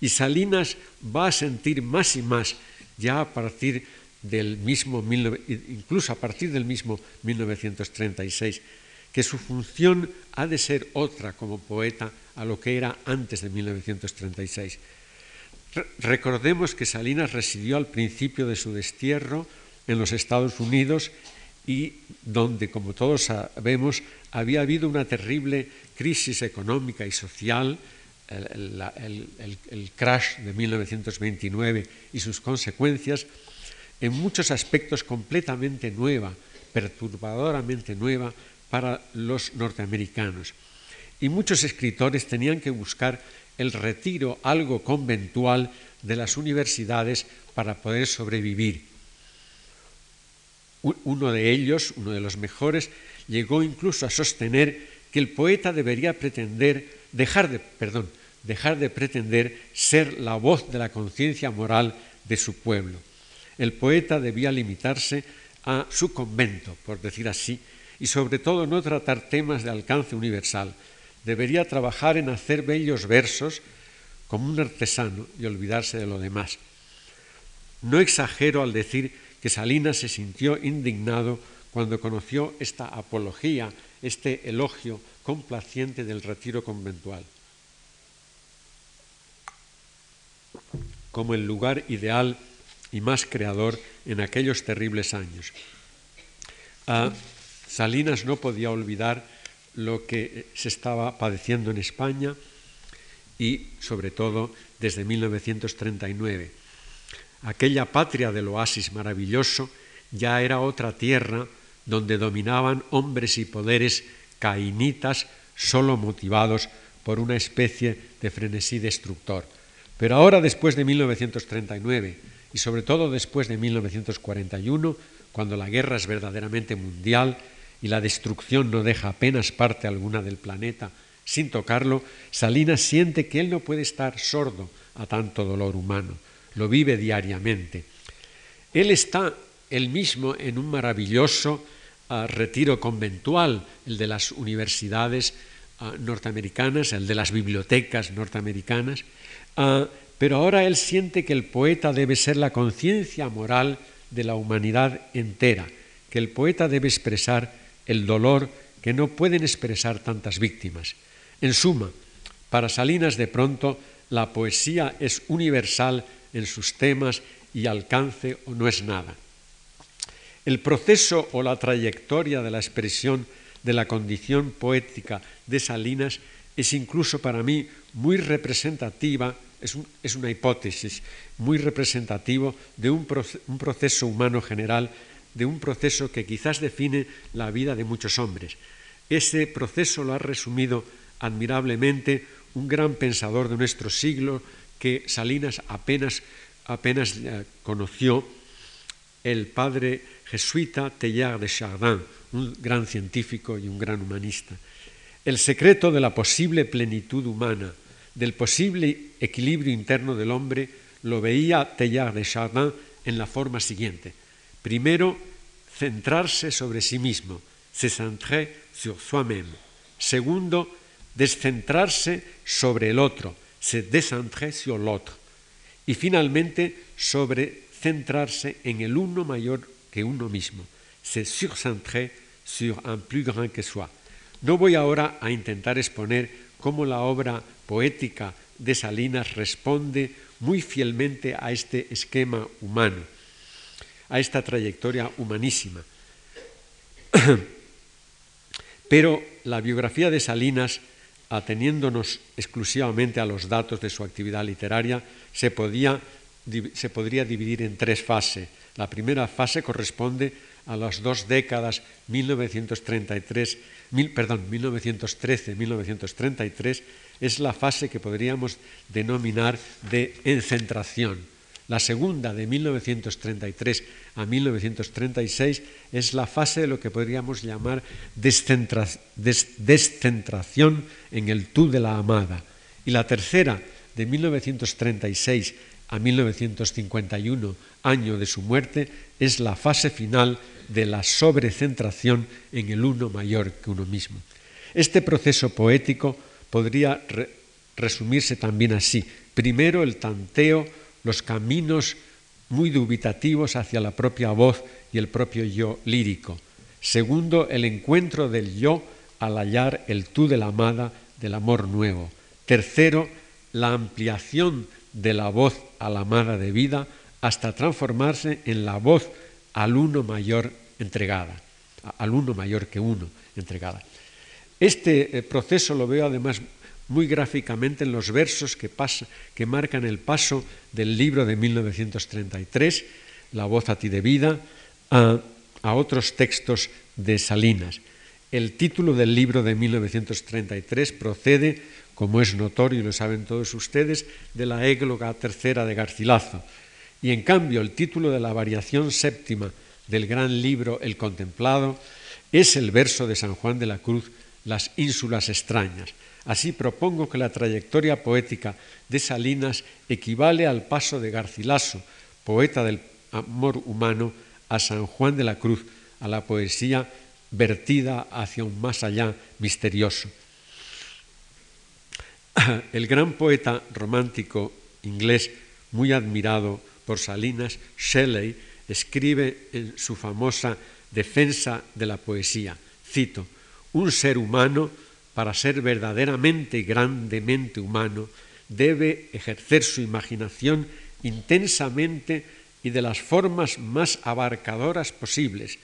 Y Salinas va a sentir más y más, ya a partir del mismo, incluso a partir del mismo 1936, que su función ha de ser otra como poeta a lo que era antes de 1936. Recordemos que Salinas residió al principio de su destierro en los Estados Unidos y donde, como todos sabemos, había habido una terrible crisis económica y social, el, crash de 1929 y sus consecuencias, en muchos aspectos completamente nueva, perturbadoramente nueva para los norteamericanos. Y muchos escritores tenían que buscar el retiro algo conventual de las universidades para poder sobrevivir uno de ellos, uno de los mejores, llegó incluso a sostener que el poeta debería pretender, dejar de, perdón, dejar de pretender ser la voz de la conciencia moral de su pueblo. El poeta debía limitarse a su convento, por decir así, y sobre todo no tratar temas de alcance universal. Debería trabajar en hacer bellos versos como un artesano y olvidarse de lo demás. No exagero al decir que Salinas se sintió indignado cuando conoció esta apología, este elogio complaciente del retiro conventual, como el lugar ideal y más creador en aquellos terribles años. Ah, Salinas no podía olvidar lo que se estaba padeciendo en España y sobre todo desde 1939 Aquella patria del oasis maravilloso ya era otra tierra donde dominaban hombres y poderes cainitas solo motivados por una especie de frenesí destructor. Pero ahora, después de 1939 y sobre todo después de 1941, cuando la guerra es verdaderamente mundial y la destrucción no deja apenas parte alguna del planeta sin tocarlo, Salinas siente que él no puede estar sordo a tanto dolor humano lo vive diariamente. Él está él mismo en un maravilloso retiro conventual, el de las universidades norteamericanas, el de las bibliotecas norteamericanas, pero ahora él siente que el poeta debe ser la conciencia moral de la humanidad entera, que el poeta debe expresar el dolor que no pueden expresar tantas víctimas. En suma, para Salinas de pronto la poesía es universal en sus temas y alcance o no es nada. El proceso o la trayectoria de la expresión de la condición poética de Salinas es incluso para mí muy representativa, es, una hipótesis muy representativo de un, proceso humano general, de un proceso que quizás define la vida de muchos hombres. Ese proceso lo ha resumido admirablemente un gran pensador de nuestro siglo que Salinas apenas, apenas eh, conoció, el padre jesuita Teilhard de Chardin, un gran científico y un gran humanista. El secreto de la posible plenitud humana, del posible equilibrio interno del hombre, lo veía Teilhard de Chardin en la forma siguiente. Primero, centrarse sobre sí mismo, se centrer sur soi-même. Segundo, descentrarse sobre el otro, se décentrer sur l'autre. Y finalmente, sobre centrarse en el uno mayor que uno mismo, se surcentrer sur un plus grand que soi. No voy ahora a intentar exponer cómo la obra poética de Salinas responde muy fielmente a este esquema humano, a esta trayectoria humanísima. (clears throat) Pero la biografía de Salinas ateniéndonos exclusivamente a los datos de su actividad literaria, se, podía, se podría dividir en tres fases. La primera fase corresponde a las dos décadas 1933, perdón, 1913-1933, es la fase que podríamos denominar de encentración la segunda, de 1933 a 1936, es la fase de lo que podríamos llamar descentración en el tú de la amada. Y la tercera, de 1936 a 1951, año de su muerte, es la fase final de la sobrecentración en el uno mayor que uno mismo. Este proceso poético podría resumirse también así. Primero el tanteo los caminos muy dubitativos hacia la propia voz y el propio yo lírico. Segundo, el encuentro del yo al hallar el tú de la amada del amor nuevo. Tercero, la ampliación de la voz a la amada de vida hasta transformarse en la voz al uno mayor entregada, al uno mayor que uno entregada. Este eh, proceso lo veo además muy gráficamente en los versos que, que marcan el paso del libro de 1933, La voz a ti de vida, a, a otros textos de Salinas. El título del libro de 1933 procede, como es notorio y lo saben todos ustedes, de la égloga tercera de Garcilaso. Y en cambio el título de la variación séptima del gran libro El Contemplado es el verso de San Juan de la Cruz, Las ínsulas extrañas. Así propongo que la trayectoria poética de Salinas equivale al paso de Garcilaso, poeta del amor humano, a San Juan de la Cruz, a la poesía vertida hacia un más allá misterioso. (laughs) El gran poeta romántico inglés, muy admirado por Salinas, Shelley, escribe en su famosa Defensa de la Poesía, cito, un ser humano para ser verdaderamente y grandemente humano, debe ejercer su imaginación intensamente y de las formas más abarcadoras posibles,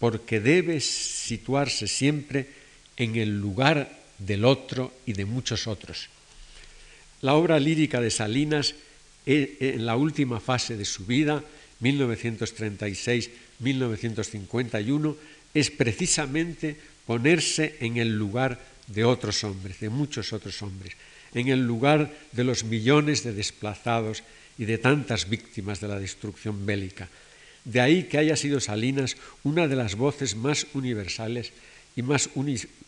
porque debe situarse siempre en el lugar del otro y de muchos otros. La obra lírica de Salinas, e, en la última fase de su vida, 1936-1951, es precisamente ponerse en el lugar de otros hombres, de muchos otros hombres, en el lugar de los millones de desplazados y de tantas víctimas de la destrucción bélica. De ahí que haya sido Salinas una de las voces más universales y más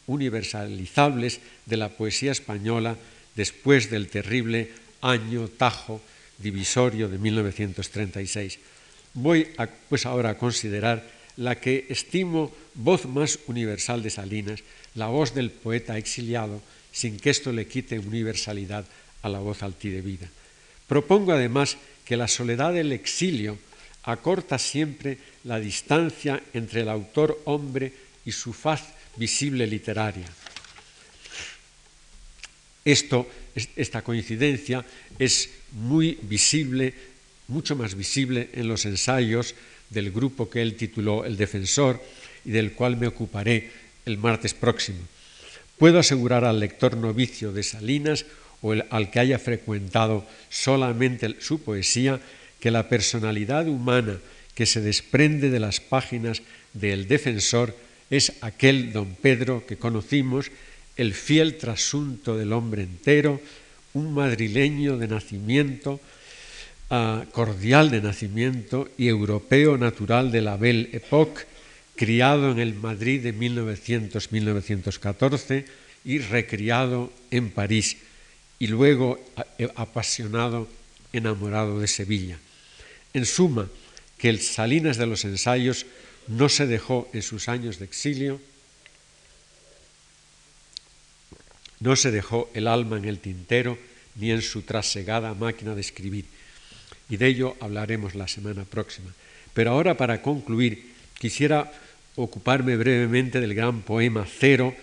universalizables de la poesía española después del terrible año Tajo divisorio de 1936. Voy pues ahora a considerar la que estimo voz más universal de Salinas, la voz del poeta exiliado, sin que esto le quite universalidad a la voz altidevida. Propongo además que la soledad del exilio acorta siempre la distancia entre el autor hombre y su faz visible literaria. Esto, esta coincidencia es muy visible, mucho más visible en los ensayos del grupo que él tituló El Defensor y del cual me ocuparé el martes próximo. Puedo asegurar al lector novicio de Salinas o al que haya frecuentado solamente su poesía que la personalidad humana que se desprende de las páginas del Defensor es aquel don Pedro que conocimos, el fiel trasunto del hombre entero, un madrileño de nacimiento, uh, cordial de nacimiento y europeo natural de la Belle Époque, criado en el Madrid de 1900-1914 y recriado en París, y luego eh, apasionado, enamorado de Sevilla. En suma, que el Salinas de los Ensayos no se dejó en sus años de exilio, no se dejó el alma en el tintero ni en su trasegada máquina de escribir. Y de ello hablaremos la semana próxima. Pero ahora, para concluir, quisiera ocuparme brevemente del gran poema Cero,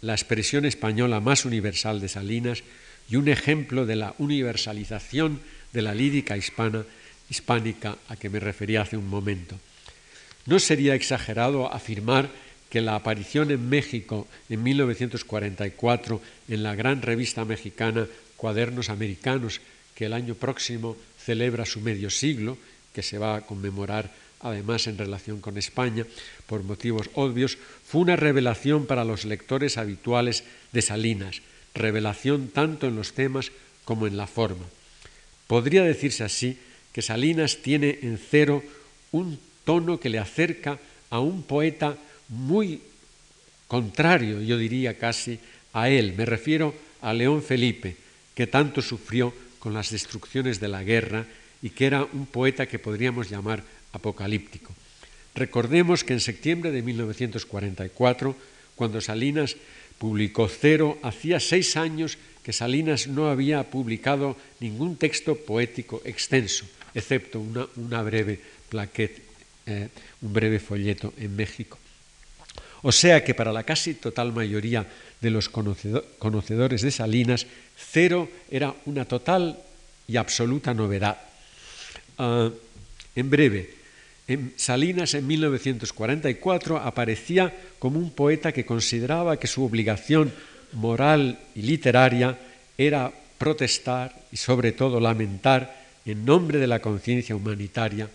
la expresión española más universal de Salinas y un ejemplo de la universalización de la lírica hispana, hispánica a que me refería hace un momento. No sería exagerado afirmar que la aparición en México en 1944 en la gran revista mexicana Cuadernos Americanos, que el año próximo celebra su medio siglo, que se va a conmemorar además en relación con España, por motivos obvios, fue una revelación para los lectores habituales de Salinas, revelación tanto en los temas como en la forma. Podría decirse así que Salinas tiene en cero un tono que le acerca a un poeta muy contrario, yo diría casi, a él. Me refiero a León Felipe, que tanto sufrió con las destrucciones de la guerra y que era un poeta que podríamos llamar apocalíptico. Recordemos que en septiembre de 1944, cuando Salinas publicó Cero, hacía seis años que Salinas no había publicado ningún texto poético extenso, excepto una, breve plaquette, eh, un breve folleto en México. O sea que para la casi total mayoría de los conocedores de Salinas, Cero era una total y absoluta novedad. Uh, en breve, en Salinas en 1944 aparecía como un poeta que consideraba que su obligación moral y literaria era protestar y sobre todo lamentar en nombre de la conciencia humanitaria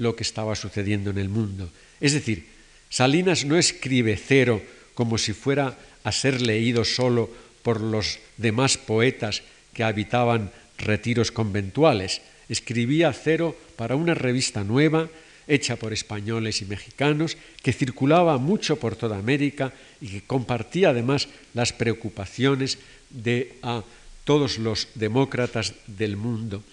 lo que estaba sucediendo en el mundo. Es decir, Salinas no escribe cero como si fuera a ser leído solo por los demás poetas que habitaban retiros conventuales. Escribía cero para una revista nueva, hecha por españoles y mexicanos, que circulaba mucho por toda América y que compartía además las preocupaciones de a todos los demócratas del mundo.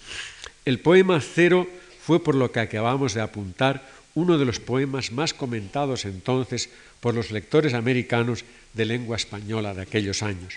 El poema Cero fue, por lo que acabamos de apuntar, uno de los poemas más comentados entonces por los lectores americanos de lengua española de aquellos años.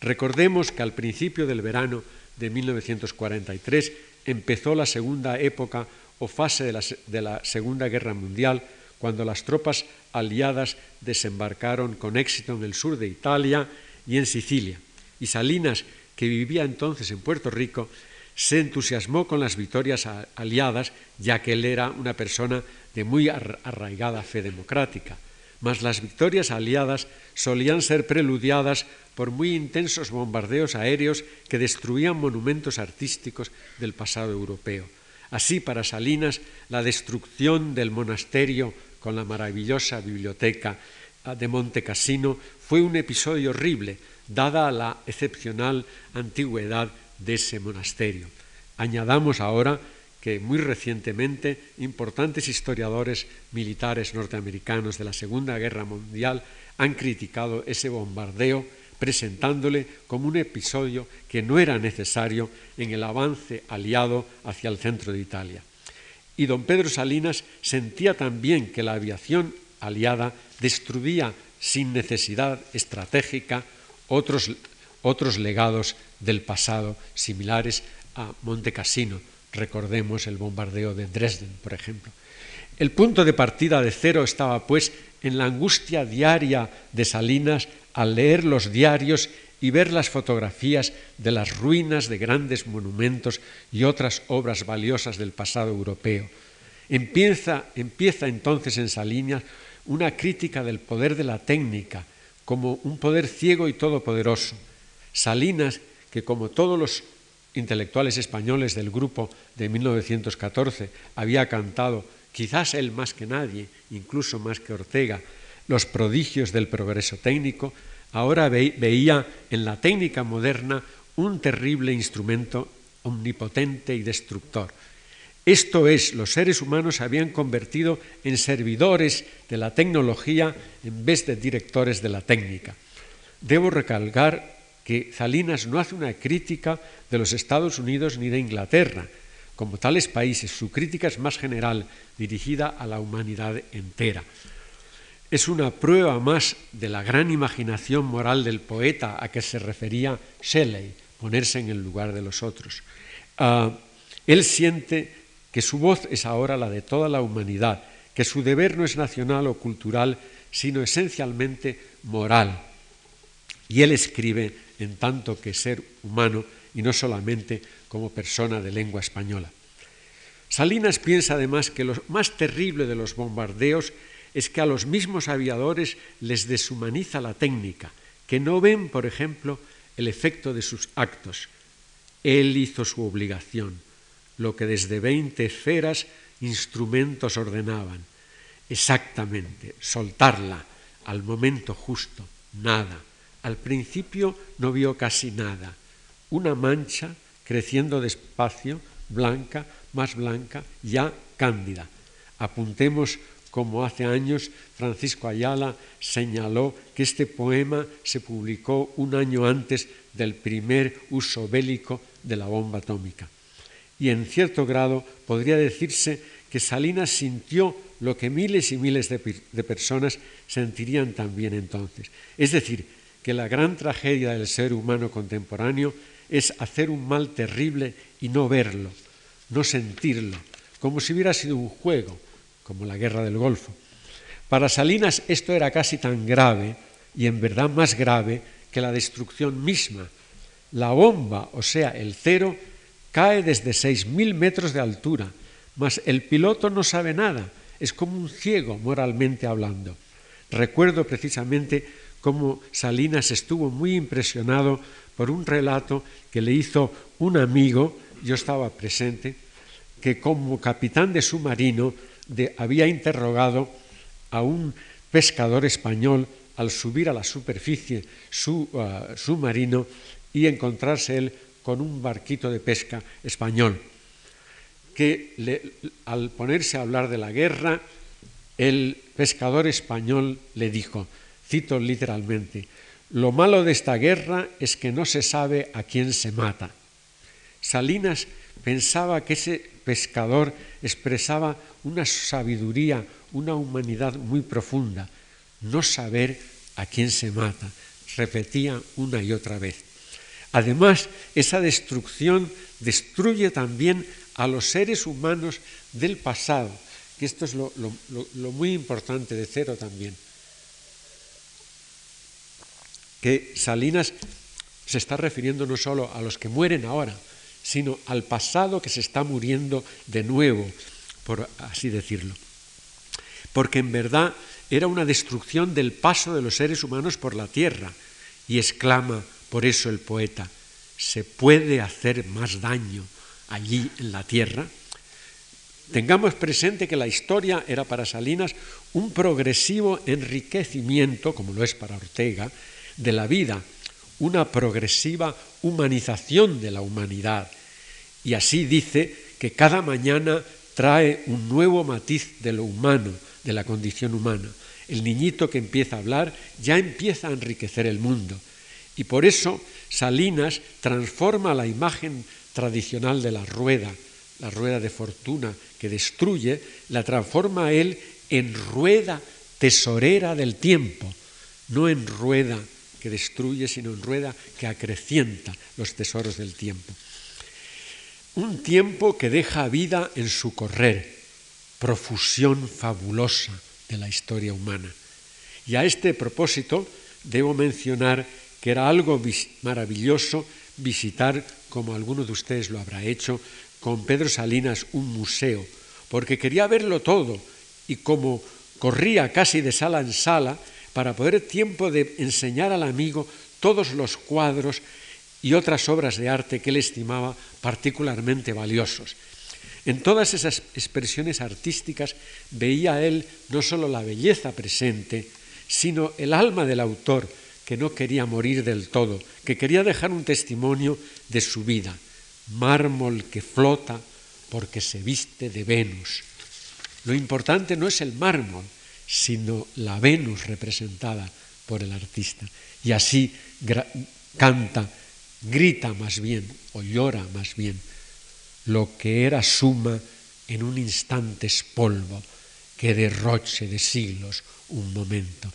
Recordemos que al principio del verano de 1943 empezó la segunda época o fase de la, de la, Segunda Guerra Mundial, cuando las tropas aliadas desembarcaron con éxito en el sur de Italia y en Sicilia. Y Salinas, que vivía entonces en Puerto Rico, se entusiasmó con las victorias aliadas, ya que él era una persona de muy arraigada fe democrática. Mas las victorias aliadas solían ser preludiadas por muy intensos bombardeos aéreos que destruían monumentos artísticos del pasado europeo. Así, para Salinas, la destrucción del monasterio con la maravillosa biblioteca ah, de Monte Cassino fue un episodio horrible, dada la excepcional antigüedad de ese monasterio. Añadamos ahora que muy recientemente importantes historiadores militares norteamericanos de la Segunda Guerra Mundial han criticado ese bombardeo presentándole como un episodio que no era necesario en el avance aliado hacia el centro de Italia. y don Pedro Salinas sentía también que la aviación aliada destruía sin necesidad estratégica otros, otros legados del pasado similares a Monte Cassino. Recordemos el bombardeo de Dresden, por ejemplo. El punto de partida de cero estaba, pues, en la angustia diaria de Salinas al leer los diarios y ver las fotografías de las ruinas de grandes monumentos y otras obras valiosas del pasado europeo. Empieza, empieza entonces en Salinas una crítica del poder de la técnica como un poder ciego y todopoderoso. Salinas, que como todos los intelectuales españoles del grupo de 1914 había cantado, quizás él más que nadie, incluso más que Ortega, los prodigios del progreso técnico, ahora veía en la técnica moderna un terrible instrumento omnipotente y destructor. Esto es, los seres humanos se habían convertido en servidores de la tecnología en vez de directores de la técnica. Debo recalcar que Salinas no hace una crítica de los Estados Unidos ni de Inglaterra. Como tales países, su crítica es más general, dirigida a la humanidad entera es una prueba más de la gran imaginación moral del poeta a que se refería Shelley, ponerse en el lugar de los otros. Ah, él siente que su voz es ahora la de toda la humanidad, que su deber no es nacional o cultural, sino esencialmente moral. Y él escribe en tanto que ser humano y no solamente como persona de lengua española. Salinas piensa además que lo más terrible de los bombardeos es que a los mismos aviadores les deshumaniza la técnica, que no ven, por ejemplo, el efecto de sus actos. Él hizo su obligación, lo que desde veinte esferas instrumentos ordenaban. Exactamente, soltarla al momento justo, nada. Al principio no vio casi nada. Una mancha creciendo despacio, blanca, más blanca, ya cándida. Apuntemos como hace años Francisco Ayala señaló que este poema se publicó un año antes del primer uso bélico de la bomba atómica. Y en cierto grado podría decirse que Salinas sintió lo que miles y miles de, de personas sentirían también entonces. Es decir, que la gran tragedia del ser humano contemporáneo es hacer un mal terrible y no verlo, no sentirlo, como si hubiera sido un juego, como la guerra del Golfo. Para Salinas esto era casi tan grave y en verdad más grave que la destrucción misma. La bomba, o sea, el cero, cae desde 6.000 metros de altura, mas el piloto no sabe nada, es como un ciego moralmente hablando. Recuerdo precisamente cómo Salinas estuvo muy impresionado por un relato que le hizo un amigo, yo estaba presente, que como capitán de submarino había interrogado a un pescador español al subir a la superficie su uh, submarino y encontrarse él con un barquito de pesca español, que al ponerse a hablar de la guerra, el pescador español le dijo, cito literalmente, lo malo de esta guerra es que no se sabe a quién se mata. Salinas pensaba que ese pescador expresaba una sabiduría, una humanidad muy profunda, no saber a quién se mata, repetía una y otra vez. Además, esa destrucción destruye también a los seres humanos del pasado, que esto es lo, muy importante de Cero también. Que Salinas se está refiriendo no solo a los que mueren ahora, sino al pasado que se está muriendo de nuevo, por así decirlo. Porque en verdad era una destrucción del paso de los seres humanos por la tierra. Y exclama por eso el poeta, ¿se puede hacer más daño allí en la tierra? Tengamos presente que la historia era para Salinas un progresivo enriquecimiento, como lo es para Ortega, de la vida, una progresiva humanización de la humanidad. Y así dice que cada mañana trae un nuevo matiz de lo humano, de la condición humana. El niñito que empieza a hablar ya empieza a enriquecer el mundo. Y por eso Salinas transforma la imagen tradicional de la rueda, la rueda de fortuna que destruye, la transforma él en rueda tesorera del tiempo, no en rueda que destruye, sino en rueda que acrecienta los tesoros del tiempo. Un tiempo que deja vida en su correr, profusión fabulosa de la historia humana. Y a este propósito debo mencionar que era algo maravilloso visitar, como alguno de ustedes lo habrá hecho, con Pedro Salinas un museo, porque quería verlo todo y como corría casi de sala en sala para poder tiempo de enseñar al amigo todos los cuadros y otras obras de arte que él estimaba particularmente valiosos. En todas esas expresiones artísticas veía él no solo la belleza presente, sino el alma del autor, que no quería morir del todo, que quería dejar un testimonio de su vida, mármol que flota porque se viste de Venus. Lo importante no es el mármol, sino la Venus representada por el artista. Y así canta, grita más bien, o llora más bien, lo que era suma en un instante es polvo, que derroche de siglos un momento.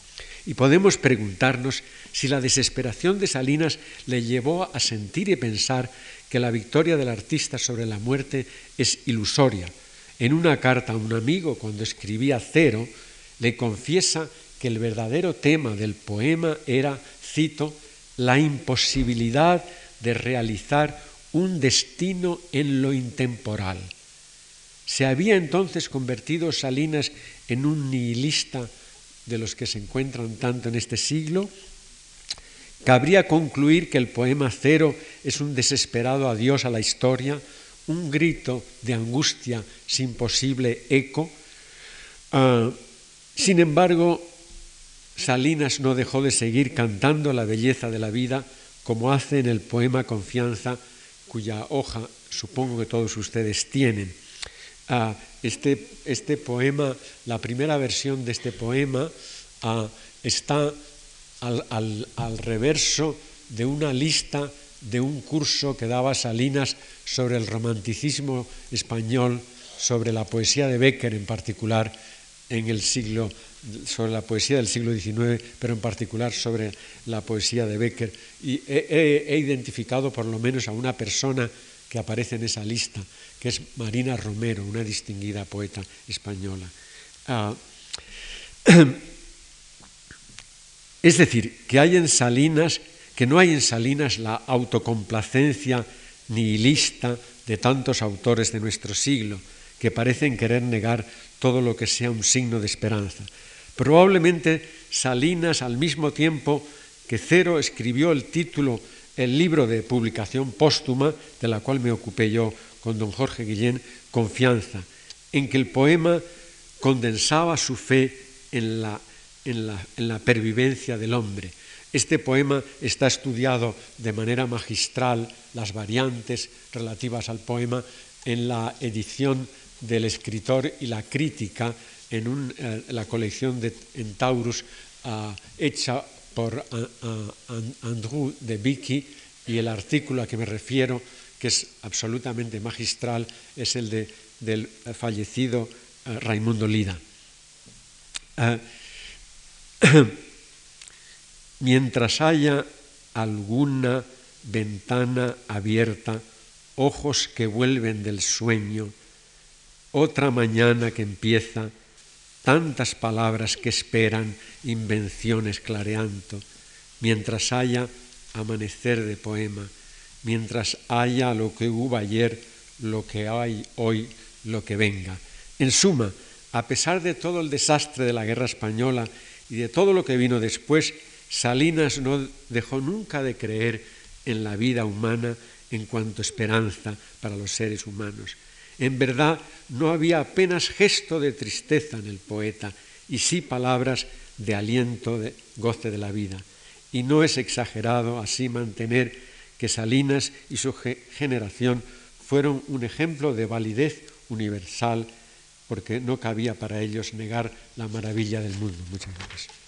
Y podemos preguntarnos si la desesperación de Salinas le llevó a sentir y pensar que la victoria del artista sobre la muerte es ilusoria. En una carta a un amigo, cuando escribía Cero, le confiesa que el verdadero tema del poema era, cito, la imposibilidad de realizar un destino en lo intemporal. ¿Se había entonces convertido Salinas en un nihilista de los que se encuentran tanto en este siglo, cabría concluir que el poema Cero es un desesperado adiós a la historia, un grito de angustia sin posible eco. Ah, sin embargo, Salinas no dejó de seguir cantando la belleza de la vida como hace en el poema Confianza, cuya hoja supongo que todos ustedes tienen. Ah, este, este, poema, la primera versión de este poema ah, está al, reverso de una lista de un curso que daba Salinas sobre el romanticismo español, sobre la poesía de Becker en particular, en el siglo, sobre la poesía del siglo XIX, pero en particular sobre la poesía de Becker. Y he identificado por lo menos a una persona que aparece en esa lista, que es Marina Romero, una distinguida poeta española. Ah, (clears throat) es decir, que hay en Salinas, que no hay en Salinas la autocomplacencia nihilista de tantos autores de nuestro siglo, que parecen querer negar todo lo que sea un signo de esperanza. Probablemente Salinas, al mismo tiempo que Cero escribió el título el libro de publicación póstuma, de la cual me ocupé yo con don Jorge Guillén, Confianza, en que el poema condensaba su fe en la, en la, en la pervivencia del hombre. Este poema está estudiado de manera magistral, las variantes relativas al poema, en la edición del escritor y la crítica en eh, la colección de en Taurus uh, hecha por Andrew de Vicky y el artículo a que me refiero, que es absolutamente magistral, es el de, del fallecido uh, Raimundo Lida. Uh, (coughs) mientras haya alguna ventana abierta, ojos que vuelven del sueño, otra mañana que empieza, tantas palabras que esperan, invenciones clareando, mientras haya amanecer de poema, mientras haya lo que hubo ayer, lo que hay hoy, lo que venga. En suma, a pesar de todo el desastre de la guerra española y de todo lo que vino después, Salinas no dejó nunca de creer en la vida humana en cuanto esperanza para los seres humanos. En verdad, no había apenas gesto de tristeza en el poeta y sí palabras de aliento, de goce de la vida. Y no es exagerado así mantener que Salinas y su generación fueron un ejemplo de validez universal porque no cabía para ellos negar la maravilla del mundo. Muchas gracias.